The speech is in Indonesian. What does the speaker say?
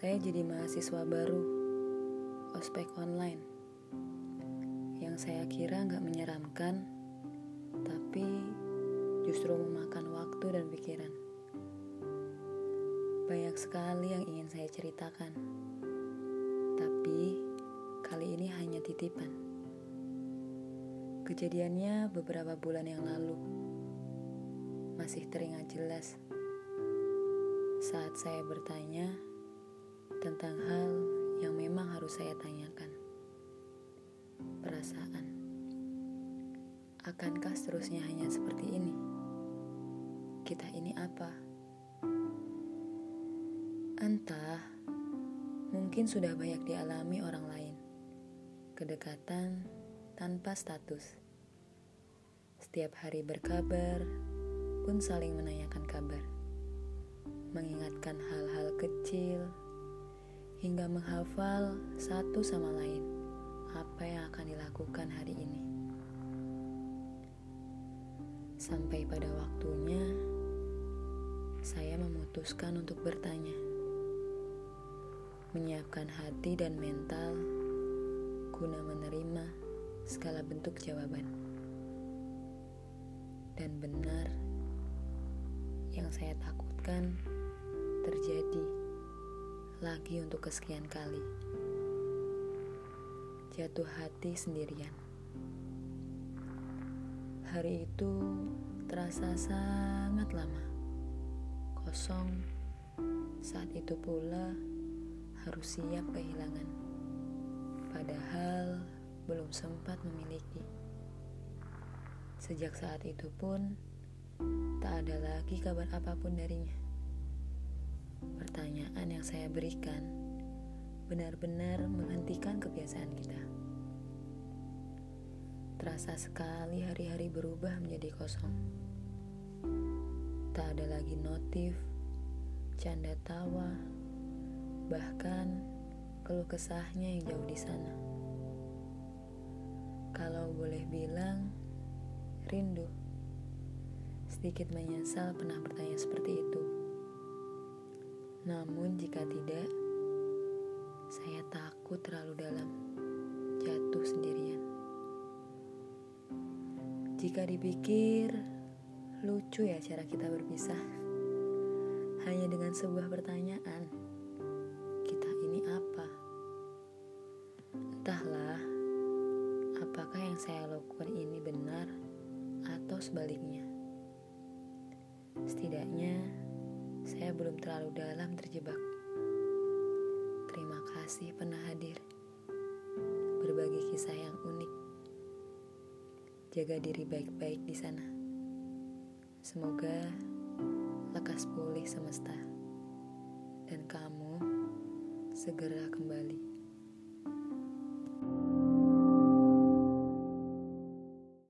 Saya jadi mahasiswa baru, ospek online. Yang saya kira nggak menyeramkan, tapi justru memakan waktu dan pikiran. Banyak sekali yang ingin saya ceritakan, tapi kali ini hanya titipan. Kejadiannya beberapa bulan yang lalu, masih teringat jelas saat saya bertanya tentang hal yang memang harus saya tanyakan. Perasaan. Akankah seterusnya hanya seperti ini? Kita ini apa? Entah, mungkin sudah banyak dialami orang lain. Kedekatan tanpa status. Setiap hari berkabar, pun saling menanyakan kabar mengingatkan hal-hal kecil, hingga menghafal satu sama lain apa yang akan dilakukan hari ini. Sampai pada waktunya, saya memutuskan untuk bertanya, menyiapkan hati dan mental guna menerima segala bentuk jawaban. Dan benar, yang saya takutkan terjadi lagi untuk kesekian kali. Jatuh hati sendirian. Hari itu terasa sangat lama. Kosong. Saat itu pula harus siap kehilangan. Padahal belum sempat memiliki. Sejak saat itu pun tak ada lagi kabar apa pun darinya. Pertanyaan yang saya berikan benar-benar menghentikan kebiasaan kita. Terasa sekali hari-hari berubah menjadi kosong. Tak ada lagi notif, canda tawa, bahkan keluh kesahnya yang jauh di sana. Kalau boleh bilang, rindu. Sedikit menyesal pernah bertanya seperti itu. Namun jika tidak, saya takut terlalu dalam, jatuh sendirian. Jika dipikir, lucu ya cara kita berpisah. Hanya dengan sebuah pertanyaan, kita ini apa? Entahlah, apakah yang saya lakukan ini benar atau sebaliknya. Setidaknya, belum terlalu dalam terjebak. Terima kasih pernah hadir. Berbagi kisah yang unik. Jaga diri baik-baik di sana. Semoga lekas pulih semesta. Dan kamu segera kembali.